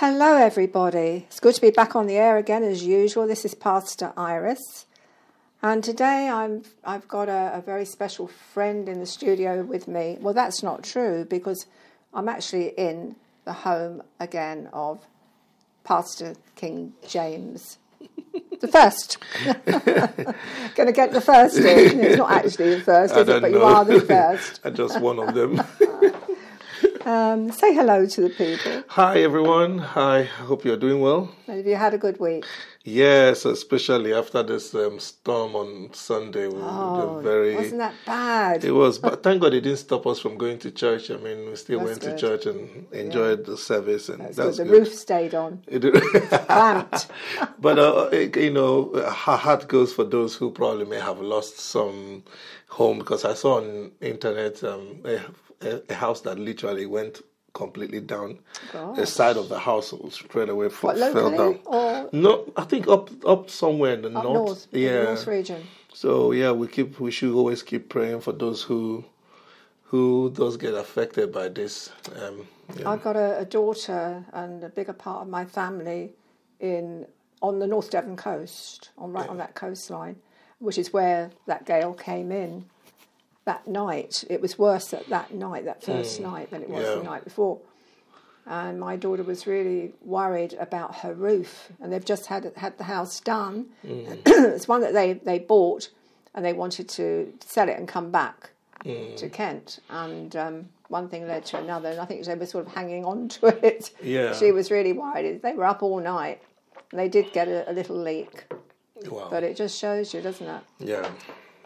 Hello, everybody. It's good to be back on the air again as usual. This is Pastor Iris, and today I'm I've got a, a, very special friend in the studio with me. Well, that's not true because I'm actually in the home again of Pastor King James. The first. Going to get the first in. It's not actually the first, is it? But know. you are the first. I'm just one of them. Um, say hello to the people. Hi, everyone. Hi. I hope you're doing well. Have you had a good week? Yes, especially after this um, storm on Sunday. Oh, very, wasn't that bad? It was, but thank God it didn't stop us from going to church. I mean, we still that's went good. to church and enjoyed yeah. the service, and that's, good. The roof stayed on. It but uh, you know, her heart goes for those who probably may have lost some home because I saw on internet um, a, a house that literally went completely down. Gosh. The side of the house straight away what, fell down. No, I think up up somewhere in the north. north. Yeah, north region. So yeah, we keep we should always keep praying for those who who does get affected by this. Um, yeah. I've got a, a, daughter and a bigger part of my family in on the North Devon coast, on right yeah. on that coastline, which is where that gale came in that night. It was worse at that night, that first mm. night, than it was yeah. the night before. And my daughter was really worried about her roof, and they've just had had the house done. Mm. it's one that they they bought, and they wanted to sell it and come back mm. to Kent. And um, one thing led to another, and I think they were sort of hanging on to it. Yeah. she was really worried. They were up all night, and they did get a, a little leak. Wow. But it just shows you, doesn't it? Yeah.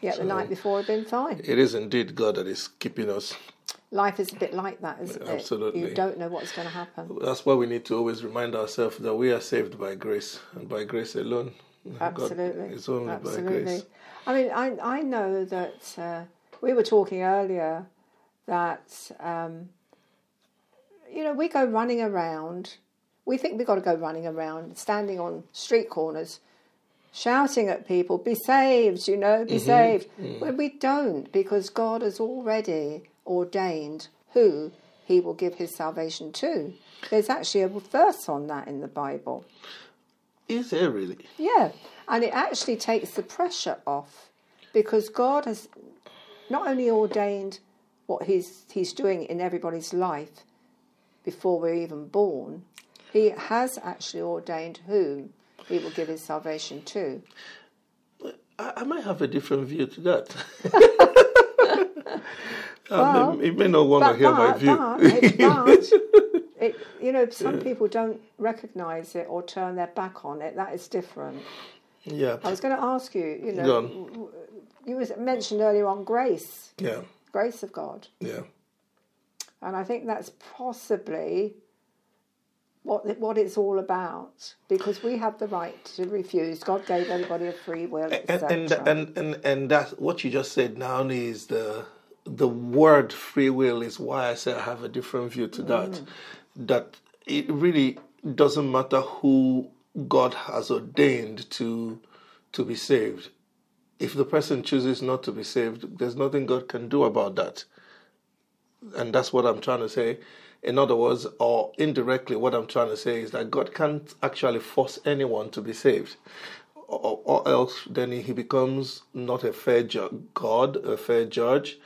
Yeah, so the night before had been fine. It is indeed God that is keeping us. Life is a bit like that, isn't Absolutely. it? Absolutely. You don't know what's going to happen. That's why we need to always remind ourselves that we are saved by grace and by grace alone. Absolutely. God, it's only Absolutely. by grace. I mean, I, I know that uh, we were talking earlier that, um, you know, we go running around. We think we've got to go running around, standing on street corners shouting at people, be saved, you know, be mm-hmm. saved. Mm. Well, we don't because God has already ordained who he will give his salvation to. There's actually a verse on that in the Bible. Is there really? Yeah, and it actually takes the pressure off because God has not only ordained what he's, he's doing in everybody's life before we're even born, he has actually ordained whom he will give his salvation to. I, I might have a different view to that. well, it, may not want to hear my view. But, it, you know, some yeah. people don't recognise it or turn their back on it. That is different. Yeah. I was going to ask you. You know, you was mentioned earlier on grace. Yeah. Grace of God. Yeah. And I think that's possibly what what it's all about because we have the right to refuse. God gave everybody a free will, and and, and and and that's what you just said. Now is the the word free will is why I say I have a different view to that. Mm. That it really doesn't matter who God has ordained to to be saved. If the person chooses not to be saved, there's nothing God can do about that. And that's what I'm trying to say in other words, or indirectly, what I'm trying to say is that God can't actually force anyone to be saved, or, or else then he becomes not a fair ju- God, a fair judge,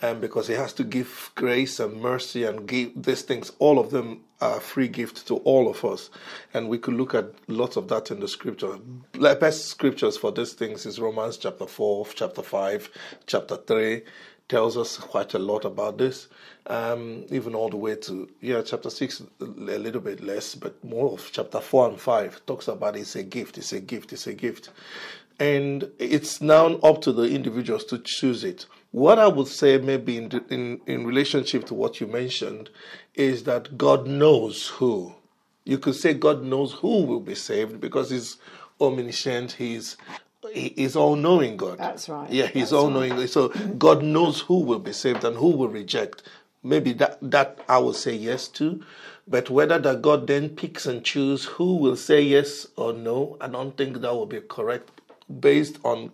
and because he has to give grace and mercy and give these things, all of them are free gift to all of us. And we could look at lots of that in the scripture. The best scriptures for these things is Romans chapter 4, chapter 5, chapter 3 tells us quite a lot about this, um, even all the way to yeah, chapter six a little bit less, but more of chapter four and five talks about it's a gift, it's a gift, it's a gift, and it's now up to the individuals to choose it. What I would say, maybe in in in relationship to what you mentioned, is that God knows who. You could say God knows who will be saved because He's omniscient, He's he is all knowing God. That's right. Yeah, he's all knowing. Right. So God knows who will be saved and who will reject. Maybe that that I will say yes to, but whether that God then picks and chooses who will say yes or no, I don't think that will be correct based on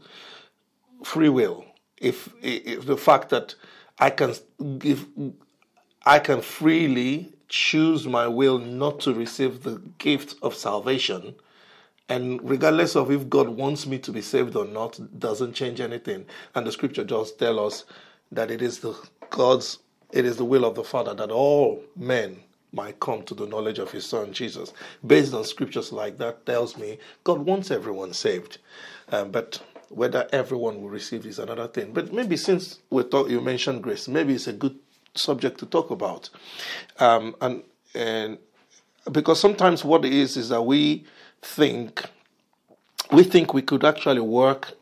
free will. If, if the fact that I can give, I can freely choose my will not to receive the gift of salvation, and regardless of if God wants me to be saved or not, doesn't change anything. And the scripture just tell us that it is the God's it is the will of the Father that all men might come to the knowledge of his son Jesus. Based on scriptures like that tells me God wants everyone saved. Um, but whether everyone will receive is another thing. But maybe since we talk, you mentioned grace, maybe it's a good subject to talk about. Um, and and because sometimes what it is is that we think we think we could actually work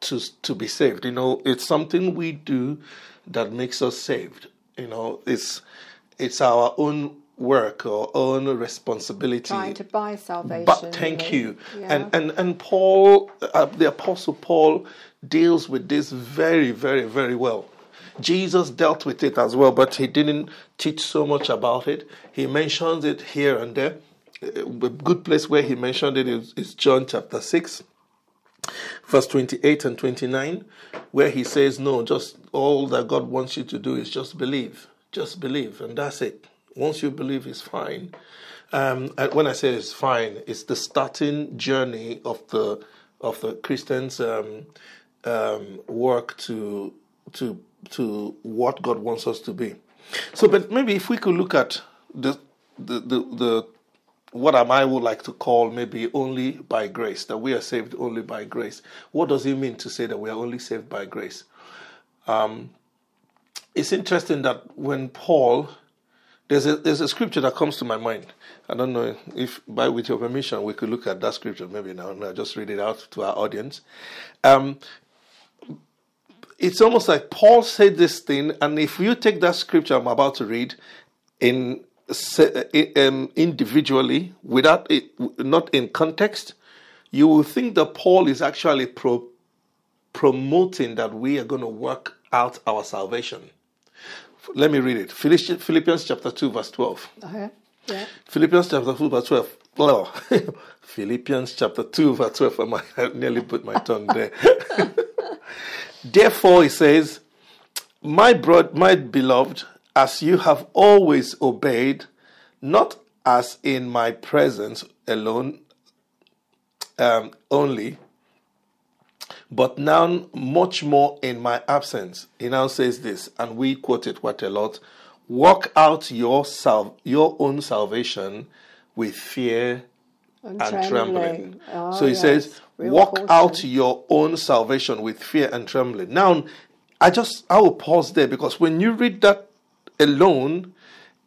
to to be saved. You know, it's something we do that makes us saved. You know, it's it's our own work or own responsibility. Trying to buy salvation. But thank really. you. Yeah. And and and Paul, uh, the apostle Paul, deals with this very very very well. Jesus dealt with it as well, but he didn't teach so much about it. He mentions it here and there. A good place where he mentioned it is, is John chapter 6, verse 28 and 29, where he says, No, just all that God wants you to do is just believe. Just believe, and that's it. Once you believe, it's fine. Um, and when I say it's fine, it's the starting journey of the of the Christian's um, um, work to to to what God wants us to be. So, but maybe if we could look at the the the, the what am I would like to call maybe only by grace, that we are saved only by grace. What does it mean to say that we are only saved by grace? Um, it's interesting that when Paul, there's a there's a scripture that comes to my mind. I don't know if, by with your permission, we could look at that scripture maybe now. and I'll just read it out to our audience. Um, it's almost like Paul said this thing, and if you take that scripture I'm about to read in Eh, eh, um, individually, without it, not in context, you will think that Paul is actually pro- promoting that we are going to work out our salvation. Let me read it. Philippians chapter 2, verse 12. Okay. Yeah. Philippians chapter 2, verse 12. Well, oh, Philippians chapter 2, verse 12. I nearly put my tongue there. Therefore, he says, My bro- my beloved, as you have always obeyed, not as in my presence alone um, only, but now much more in my absence. He now says this, and we quote it quite a lot walk out your, sal- your own salvation with fear And, and trembling. Oh, so he yes. says, Real walk out your own salvation with fear and trembling. Now, I just I will pause there because when you read that alone,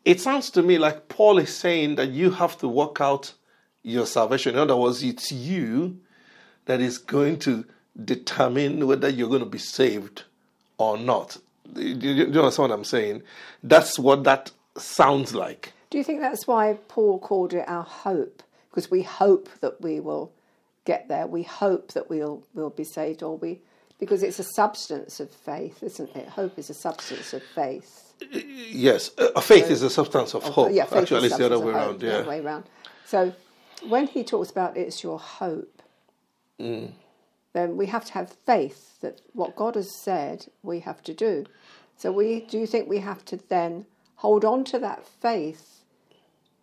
it sounds to me like Paul is saying that you have to work out your salvation. In other words, it's you that is going to determine whether you're going to be saved or not. Do you, understand what I'm saying? That's what that sounds like. Do you think that's why Paul called it our hope? Because we hope that we will get there. We hope that we'll we'll be saved, or we because it's a substance of faith, isn't it? Hope is a substance of faith. Yes, uh, faith is a substance of hope. Yeah, faith Actually, is it's the other way around. Yeah. way around. So when he talks about it's your hope, Mm. then we have to have faith that what God has said we have to do. So we do you think we have to then hold on to that faith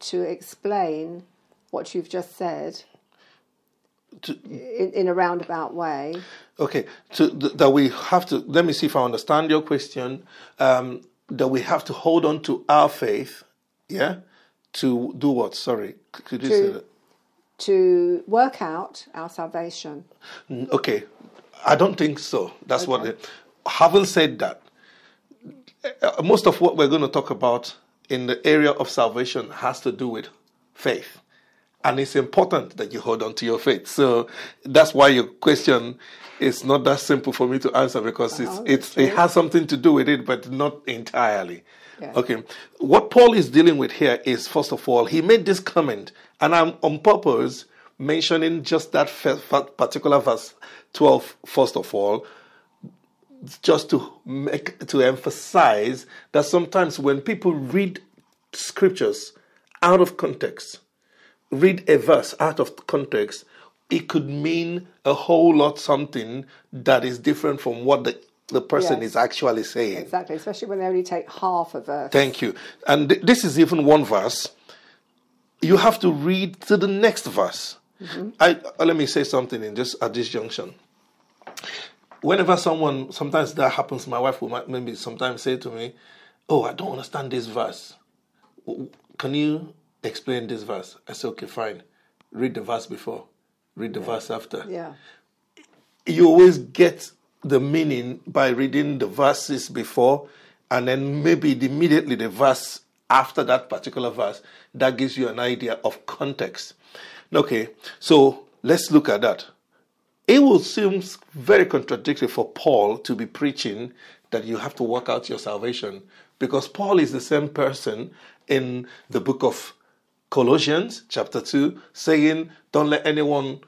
to explain what you've just said in, in a roundabout way? Okay, so th- that we have to. Let me see if I understand your question. Um, that we have to hold on to our faith, yeah, to do what? Sorry, could you say To- that? To work out our salvation. Okay, I don't think so. That's what. It, having said that, uh, most of what we're going to talk about in the area of salvation has to do with faith. And it's important that you hold on to your faith. So that's why your question is not that simple for me to answer because it's, Oh, it's, it has something to do with it, but not entirely. Yeah. Okay. What Paul is dealing with here is, first of all, he made this comment, and I'm on purpose mentioning just that fir- fir- particular verse 12, first of all, just to make to emphasize that sometimes when people read scriptures out of context, read a verse out of context, it could mean a whole lot something that is different from what the the person Yes. is actually saying. Exactly, especially when they only take half a verse. Thank you. And th- this is even one verse. You have to read to the next verse. I uh, let me say something in this at this junction. Whenever someone, sometimes that happens, my wife will maybe sometimes say to me, "Oh, I don't understand this verse. Can you explain this verse?" I said, "Okay, fine. Read the verse before. Read the verse after." Yeah, you always get the meaning by reading the verses before and then maybe immediately the verse after that particular verse that gives you an idea of context okay so let's look at that it will seem very contradictory for paul to be preaching that you have to work out your salvation because paul is the same person in the book of colossians chapter 2 saying don't let anyone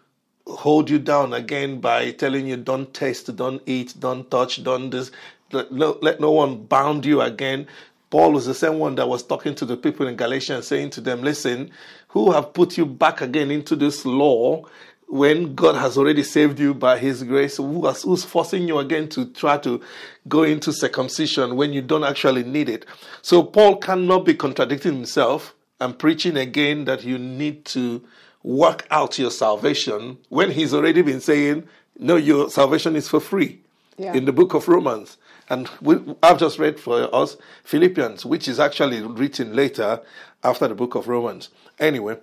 hold you down again by telling you don't taste, don't eat, don't touch, don't this. Let no, let no one bound you again. Paul was the same one that was talking to the people in Galatia saying to them, listen, who have put you back again into this law when God has already saved you by his grace? Who has, who's forcing you again to try to go into circumcision when you don't actually need it? So Paul cannot be contradicting himself and preaching again that you need to work out your salvation when he's already been saying, no, your salvation is for free Yeah. in the book of Romans. And we, I've just read for us Philippians, which is actually written later after the book of Romans. Anyway,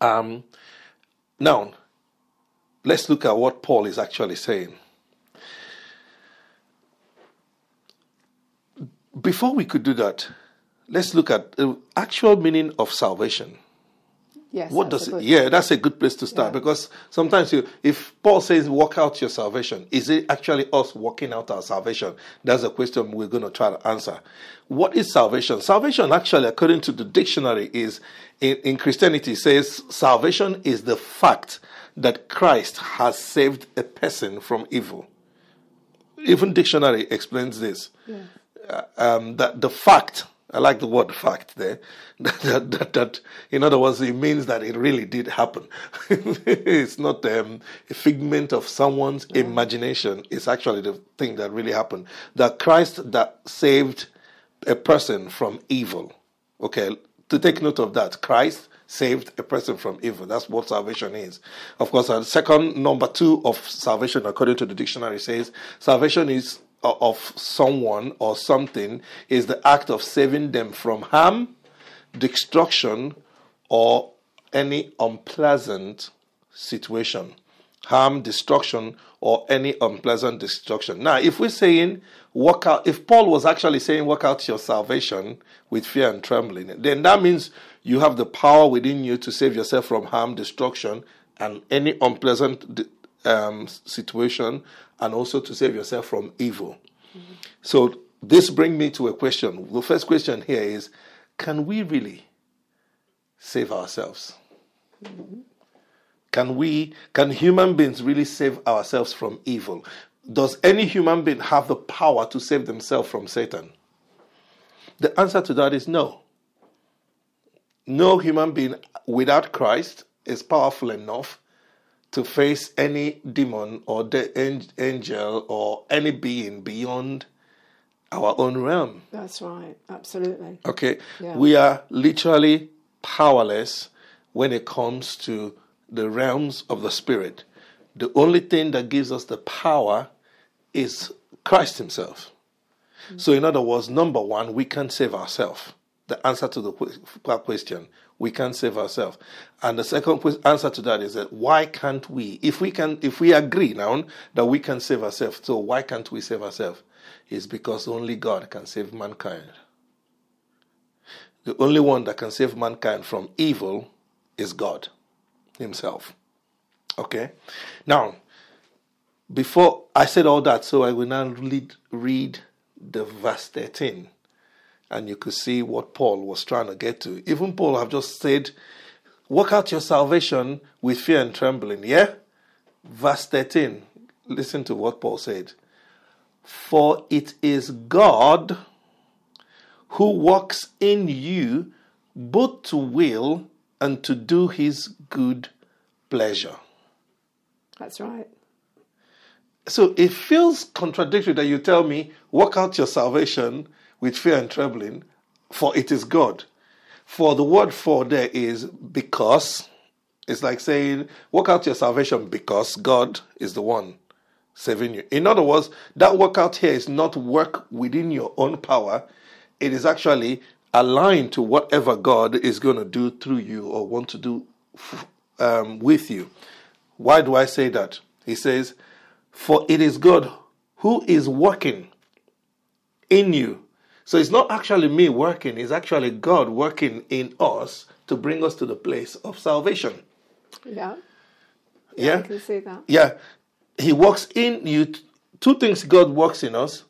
um, now let's look at what Paul is actually saying. Before we could do that, let's look at the actual meaning of salvation. yes. What does it? Yeah, that's a good place to start Yeah. because sometimes you, if Paul says "work out your salvation," is it actually us working out our salvation? That's a question we're going to try to answer. What is salvation? Salvation, actually, according to the dictionary, is in, in Christianity says salvation is the fact that Christ has saved a person from evil. Even dictionary explains this um, that the fact, I like the word fact there, that, that, that, that in other words, it means that it really did happen. it's not um, a figment of someone's imagination, it's actually the thing that really happened. That Christ that saved a person from evil. Okay, to take note of that, Christ saved a person from evil. That's what salvation is. Of course, second number two of salvation, according to the dictionary, says salvation is Uh, of someone or something is the act of saving them from harm, destruction, or any unpleasant situation. Harm, destruction, or any unpleasant destruction. Now, if we're saying work out, if Paul was actually saying work out your salvation with fear and trembling, then that means you have the power within you to save yourself from harm, destruction, and any unpleasant um, situation, and also to save yourself from evil. So this brings me to a question. The first question here is: Can we really save ourselves? Can we? Can human beings really save ourselves from evil? Does any human being have the power to save themselves from Satan? The answer to that is no. No human being without Christ is powerful enough to face any demon or the angel or any being beyond our own realm. That's right. Absolutely. Okay? Yeah. We are literally powerless when it comes to the realms of the spirit. The only thing that gives us the power is Christ Himself. Mm. So, in other words, number one, we can't save ourselves. The answer to the question, we can't save ourselves. And the second answer to that is that why can't we? If we can, if we agree now that we can save ourselves, so why can't we save ourselves? It's because only God can save mankind. The only one that can save mankind from evil is God Himself. Okay? Now, before I said all that, so I will now read, read the verse 13. And you could see what Paul was trying to get to. Even Paul have just said, work out your salvation with fear and trembling. Yeah? Verse 13. Listen to what Paul said. For it is God who works in you both to will and to do his good pleasure. That's right. So it feels contradictory that you tell me, work out your salvation with fear and trembling, for it is God. For the word for there is because. It's like saying, work out your salvation because God is the one saving you. In other words, that work out here is not work within your own power, it is actually aligned to whatever God is going to do through you or want to do um, with you. Why do I say that? He says, For it is God who is working in you. So it's not actually me working, it's actually God working in us to bring us to the place of salvation. Yeah. Yeah. I can see that. Yeah. He works in you. Two things God works in us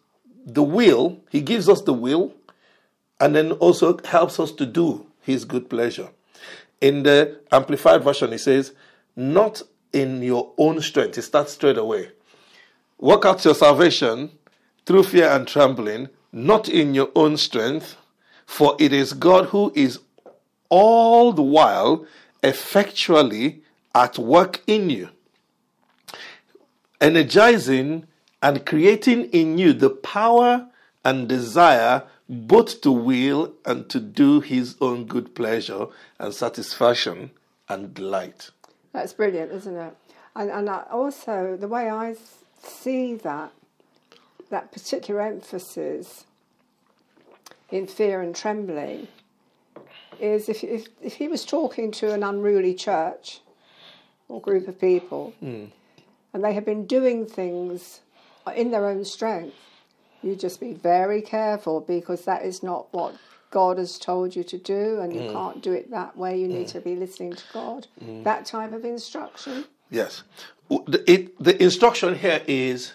the will, He gives us the will, and then also helps us to do His good pleasure. In the Amplified Version, He says, Not in your own strength. It starts straight away. Work out your salvation through fear and trembling, not in your own strength, for it is God who is all the while effectually at work in you, energizing and creating in you the power and desire both to will and to do his own good pleasure and satisfaction and delight. That's brilliant, isn't it? And, and also, the way I see that, that particular emphasis in fear and trembling is if, if, if he was talking to an unruly church or group of people Hmm. and they had been doing things in their own strength, you just be very careful because that is not what God has told you to do and you Hmm. can't do it that way. You need to be listening to God. That type of instruction. Yes. The, it, the instruction here is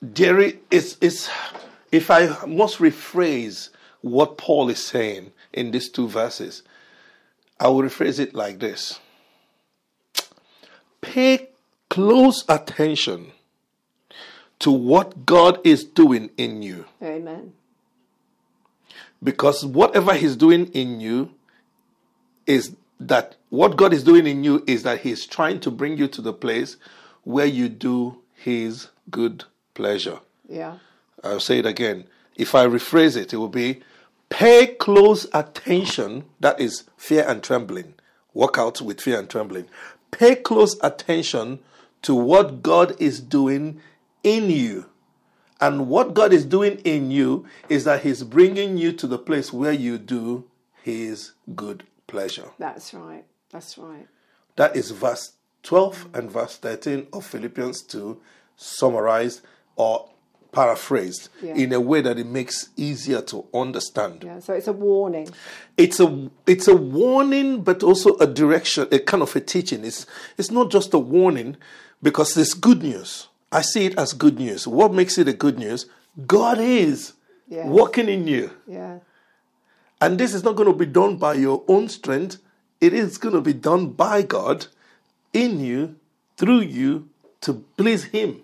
there is, is, if I must rephrase what Paul is saying in these two verses, I will rephrase it like this Pay close attention to what God is doing in you. Amen. Because whatever He's doing in you is that what God is doing in you is that He's trying to bring you to the place where you do His good pleasure. Yeah. I'll say it again. If I rephrase it, it will be pay close attention, that is fear and trembling. Walk out with fear and trembling. Pay close attention to what God is doing in you. And what God is doing in you is that He's bringing you to the place where you do His good pleasure. That's right. That's right. That is verse 12 and verse 13 of Philippians 2, summarized or paraphrased Yeah. in a way that it makes easier to understand. Yeah. So it's a warning. It's a it's a warning, but also a direction, a kind of a teaching. It's it's not just a warning because it's good news. I see it as good news. What makes it a good news? God is Yes. working in you. Yeah. And this is not going to be done by your own strength. It is going to be done by God in you, through you, to please Him.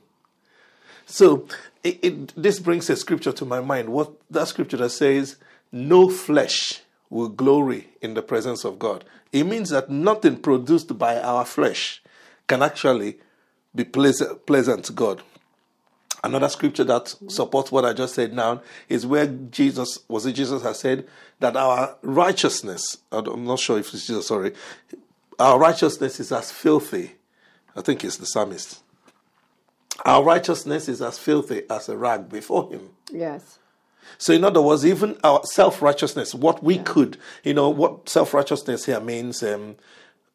So, it, it, this brings a scripture to my mind. What that scripture that says, "No flesh will glory in the presence of God." It means that nothing produced by our flesh can actually be pleasant, pleasant to God. Another scripture that supports what I just said now is where Jesus, was it Jesus has said that our righteousness, I'm not sure if it's Jesus, sorry, our righteousness is as filthy. I think it's the psalmist. Our righteousness is as filthy as a rag before him. Yes. So, in other words, even our self righteousness, what we could, you know, what self righteousness here means, um,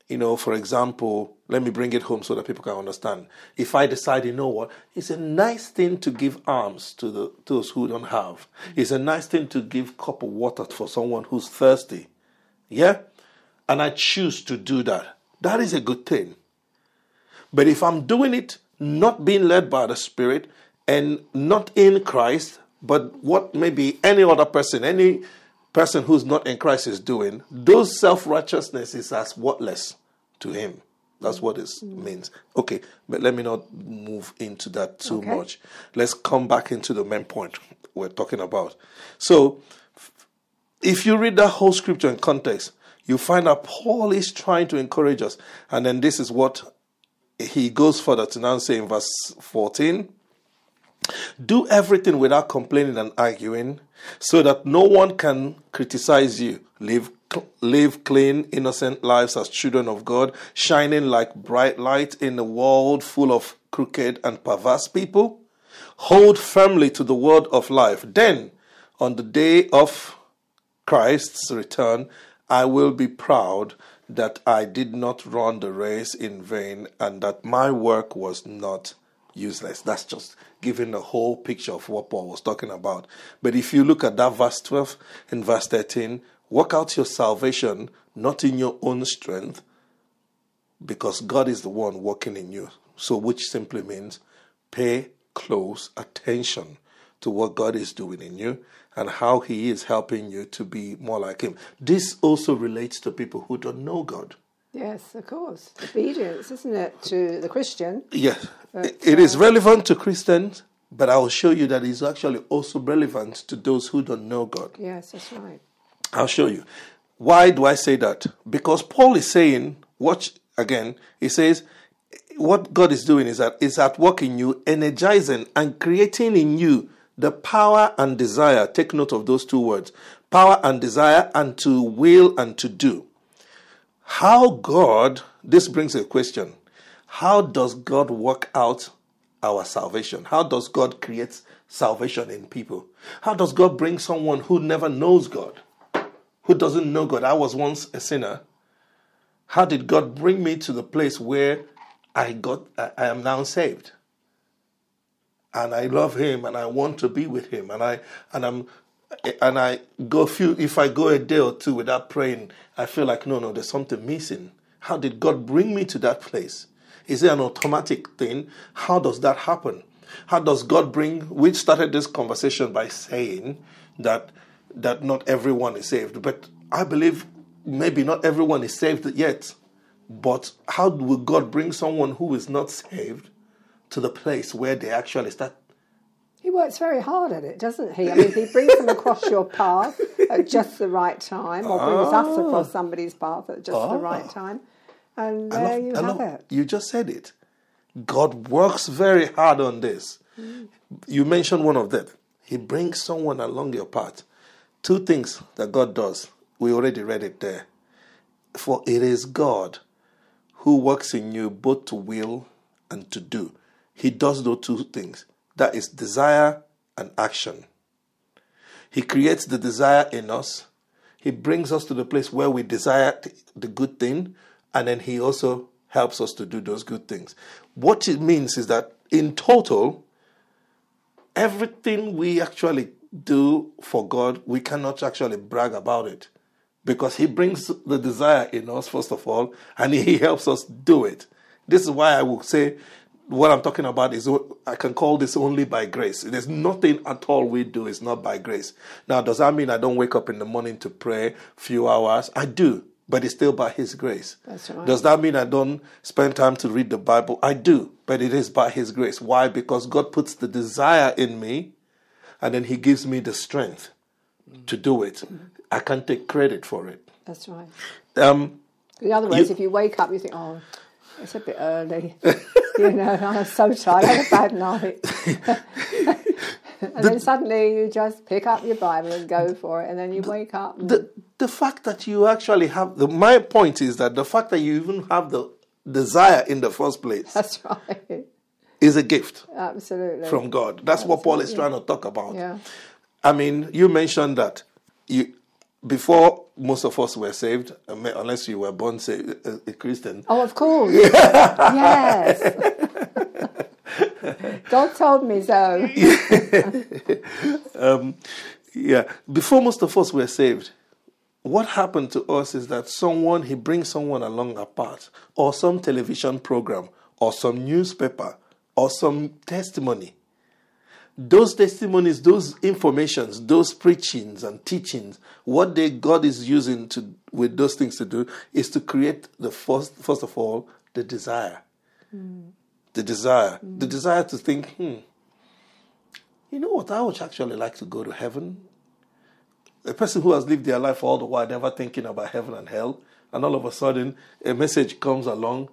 you know, for example, let me bring it home so that people can understand. If I decide, you know what, it's a nice thing to give alms to the those who don't have. It's a nice thing to give cup of water for someone who's thirsty. Yeah? And I choose to do that. That is a good thing. But if I'm doing it not being led by the Spirit and not in Christ, but what maybe any other person, any person who's not in Christ is doing, those self righteousness is as worthless to him. That's what it means. Okay, but let me not move into that too Okay. much. Let's come back into the main point we're talking about. So, if you read that whole scripture in context, you find that Paul is trying to encourage us. And then this is what he goes further to now say in verse 14 do everything without complaining and arguing so that no one can criticize you. Live live clean innocent lives as children of god shining like bright light in a world full of crooked and perverse people. Hold firmly to the word of life. Then on the day of christ's return i will be proud that I did not run the race in vain and that my work was not useless. That's just giving a whole picture of what Paul was talking about. But if you look at that verse 12 and verse 13, work out your salvation not in your own strength, because God is the one working in you. So, which simply means pay close attention to what God is doing in you and how He is helping you to be more like Him. This also relates to people who don't know God. Yes, of course. Obedience, isn't it, to the Christian? Yes. But, it uh, is relevant to Christians, but I will show you that it's actually also relevant to those who don't know God. Yes, that's right. I'll show you. Why do I say that? Because Paul is saying, watch again, he says, what God is doing is that is at work in you, energizing and creating in you the power and desire, take note of those two words power and desire, and to will and to do. How God, this brings a question how does God work out our salvation? How does God create salvation in people? How does God bring someone who never knows God, who doesn't know God? I was once a sinner. How did God bring me to the place where I got I am now saved? And I love him and I want to be with him and I and I'm and I go few if I go a day or two without praying, I feel like no no there's something missing. How did God bring me to that place? Is it an automatic thing? How does that happen? How does God bring we started this conversation by saying that that not everyone is saved, but I believe maybe not everyone is saved yet. But how will God bring someone who is not saved to the place where they actually start. He works very hard at it, doesn't he? I mean, he brings them across your path at just the right time, or brings us ah. across somebody's path at just the right ah. time. And there love, you have love, it. You just said it. God works very hard on this. Mm. You mentioned one of them. He brings someone along your path. Two things that God does. We already read it there. For it is God who works in you both to will and to do. He does those two things that is, desire and action. He creates the desire in us. He brings us to the place where we desire the good thing, and then He also helps us to do those good things. What it means is that in total, everything we actually do for God, we cannot actually brag about it because He brings the desire in us, first of all, and He helps us do it. This is why I will say what I'm talking about is I can call this only by grace. There's nothing at all we do is not by grace. Now, does that mean I don't wake up in the morning to pray few hours? I do, but it's still by His grace. That's right. Does that mean I don't spend time to read the Bible? I do, but it is by His grace. Why? Because God puts the desire in me, and then He gives me the strength to do it. I can't take credit for it. That's right. Um, in other words, you, if you wake up, you think, "Oh, it's a bit early." you know, I'm so tired. I had a bad night. and the, then suddenly you just pick up your Bible and go for it, and then you the, wake up. The the fact that you actually have the my point is that the fact that you even have the desire in the first place. That's right. Is a gift. Absolutely. From God. That's Absolutely. what Paul is trying to talk about. Yeah. I mean, you mentioned that you before most of us were saved, unless you were born saved, a, a Christian. Oh, of course. yes. God told me so. um, yeah. Before most of us were saved, what happened to us is that someone, he brings someone along a path, or some television program, or some newspaper, or some testimony those testimonies, those informations, those preachings and teachings, what they God is using to with those things to do is to create the first first of all the desire. Mm. The desire. Mm. The desire to think, hmm, you know what, I would actually like to go to heaven. A person who has lived their life all the while never thinking about heaven and hell, and all of a sudden a message comes along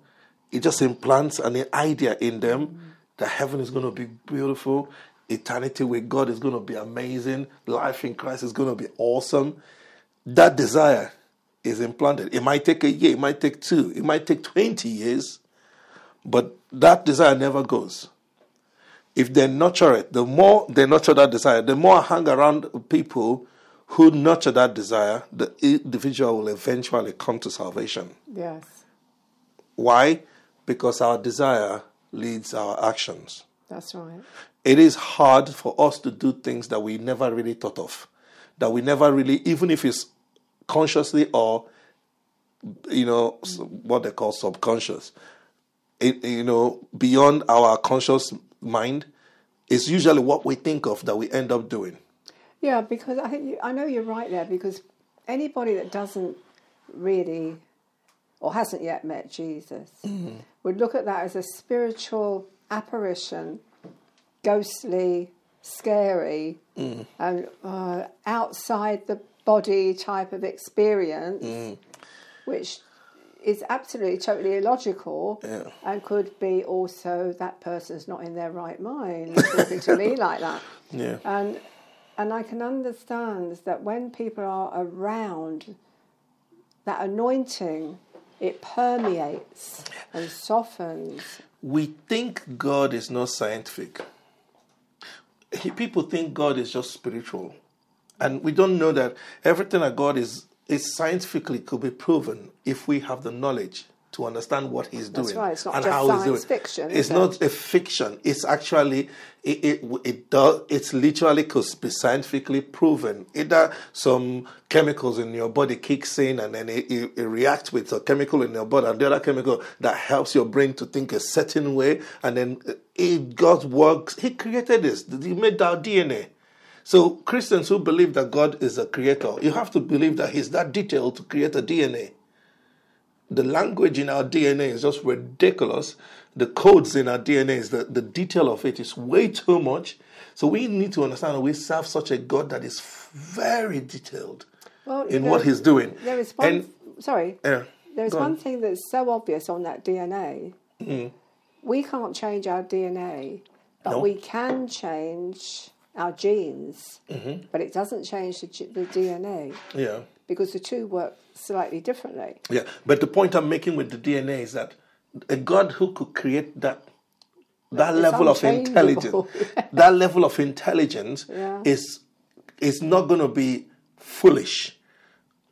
It just implants an idea in them that heaven is going to be beautiful, eternity with God is going to be amazing, life in Christ is going to be awesome. That desire is implanted. It might take a year, it might take two, it might take 20 years, but that desire never goes. If they nurture it, the more they nurture that desire, the more I hang around people who nurture that desire, the individual will eventually come to salvation. Yes. Why? Because our desire leads our actions. That's right. It is hard for us to do things that we never really thought of, that we never really, even if it's consciously or, you know, what they call subconscious, it, you know, beyond our conscious mind, it's usually what we think of that we end up doing. Yeah, because I think you, I know you're right there. Because anybody that doesn't really or hasn't yet met Jesus mm-hmm. would look at that as a spiritual apparition, ghostly, scary, mm. and uh, outside the body type of experience, mm. which is absolutely totally illogical yeah. and could be also that person's not in their right mind talking to me like that. Yeah. And and I can understand that when people are around that anointing, it permeates and softens. We think God is not scientific. People think God is just spiritual. And we don't know that everything that God is, is scientifically could be proven if we have the knowledge to understand what he's doing right. it's not and how he's doing. Fiction, it's not a fiction. It's actually it, it, it does it's literally could be scientifically proven. Either some chemicals in your body kicks in and then it, it, it reacts with a chemical in your body and the other chemical that helps your brain to think a certain way and then uh, it God works. He created this. He made our DNA. So Christians who believe that God is a creator, you have to believe that He's that detailed to create a DNA. The language in our DNA is just ridiculous. The codes in our DNA is the, the detail of it is way too much. So we need to understand that we serve such a God that is very detailed well, in what He's doing. There is one. And, sorry. Yeah, there is one on. thing that's so obvious on that DNA. Mm. We can't change our DNA, but no. we can change our genes, mm-hmm. but it doesn't change the, the DNA. Yeah. Because the two work slightly differently. Yeah, but the point I'm making with the DNA is that a God who could create that that it's level of intelligence, that level of intelligence yeah. is is not going to be foolish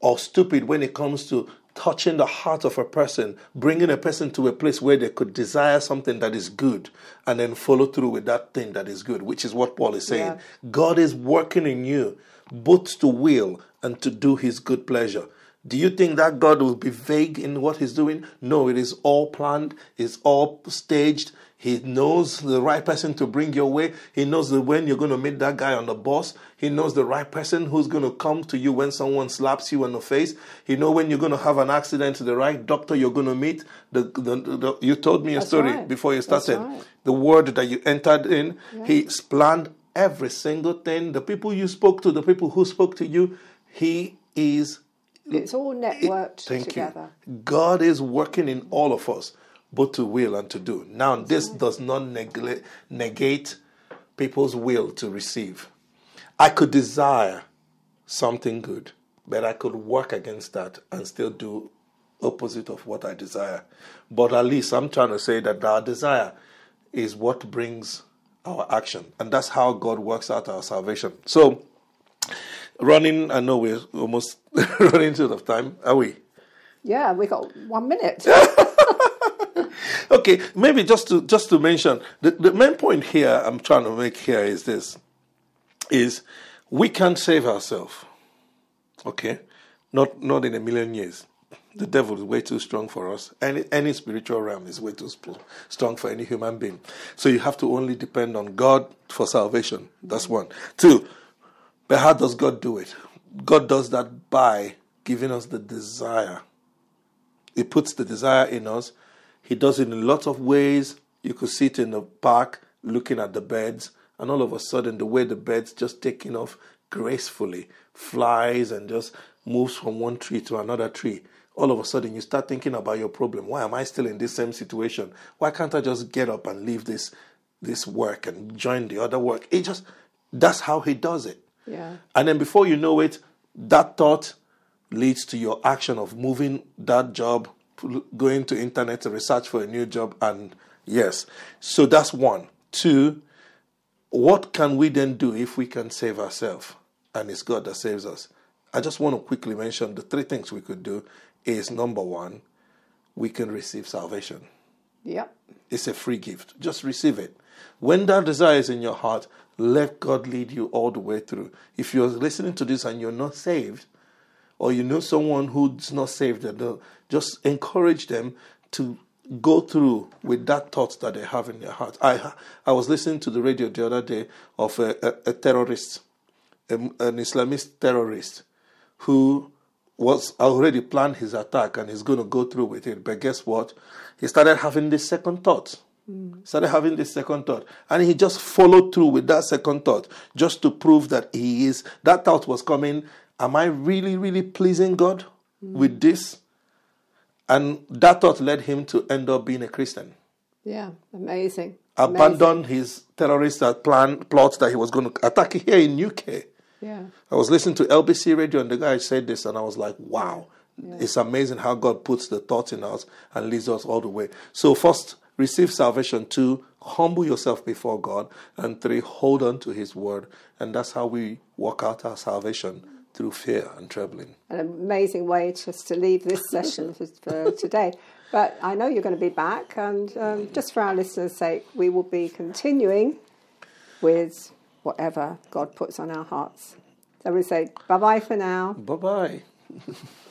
or stupid when it comes to touching the heart of a person, bringing a person to a place where they could desire something that is good and then follow through with that thing that is good, which is what Paul is saying. Yeah. God is working in you both to will and to do his good pleasure. Do you think that God will be vague in what He's doing? No, it is all planned, it's all staged. He knows the right person to bring your way. He knows the when you're going to meet that guy on the bus. He knows the right person who's going to come to you when someone slaps you in the face. He knows when you're going to have an accident, the right doctor you're going to meet. The, the, the you told me a That's story right. before you started. Right. The word that you entered in, yeah. He planned every single thing. The people you spoke to, the people who spoke to you, He is it's all networked Thank together. You. God is working in all of us, both to will and to do. Now, this does not negate, negate people's will to receive. I could desire something good, but I could work against that and still do opposite of what I desire. But at least I'm trying to say that our desire is what brings our action, and that's how God works out our salvation. So running. I know we're almost running out of time. Are we? Yeah, we got one minute. okay, maybe just to just to mention the, the main point here I'm trying to make here is this: is we can't save ourselves. Okay, not not in a million years. The devil is way too strong for us. Any any spiritual realm is way too strong for any human being. So you have to only depend on God for salvation. That's one. Two but how does God do it? God does that by giving us the desire. He puts the desire in us. He does it in lots of ways. You could sit in the park looking at the birds, and all of a sudden, the way the birds just taking off gracefully, flies and just moves from one tree to another tree. all of a sudden you start thinking about your problem. Why am I still in this same situation? Why can't I just get up and leave this this work and join the other work? It just that's how he does it. Yeah. And then before you know it, that thought leads to your action of moving that job, going to internet to research for a new job, and yes. So that's one. Two, what can we then do if we can save ourselves? And it's God that saves us. I just want to quickly mention the three things we could do is number one, we can receive salvation. Yep. It's a free gift. Just receive it. When that desire is in your heart, let God lead you all the way through. If you're listening to this and you're not saved, or you know someone who's not saved, just encourage them to go through with that thought that they have in their heart. I I was listening to the radio the other day of a, a, a terrorist, a, an Islamist terrorist, who was already planned his attack and he's going to go through with it. But guess what? He started having this second thought. Mm. Started having this second thought, and he just followed through with that second thought, just to prove that he is. That thought was coming. Am I really, really pleasing God mm. with this? And that thought led him to end up being a Christian. Yeah, amazing. Abandoned his terrorist plan plots that he was going to attack here in UK. Yeah. I was listening to LBC radio and the guy said this, and I was like, wow, yeah. it's amazing how God puts the thoughts in us and leads us all the way. So, first, receive salvation. Two, humble yourself before God. And three, hold on to His word. And that's how we work out our salvation through fear and trembling. An amazing way just to leave this session for, for today. But I know you're going to be back, and um, just for our listeners' sake, we will be continuing with whatever God puts on our hearts. So we say bye bye for now. Bye bye.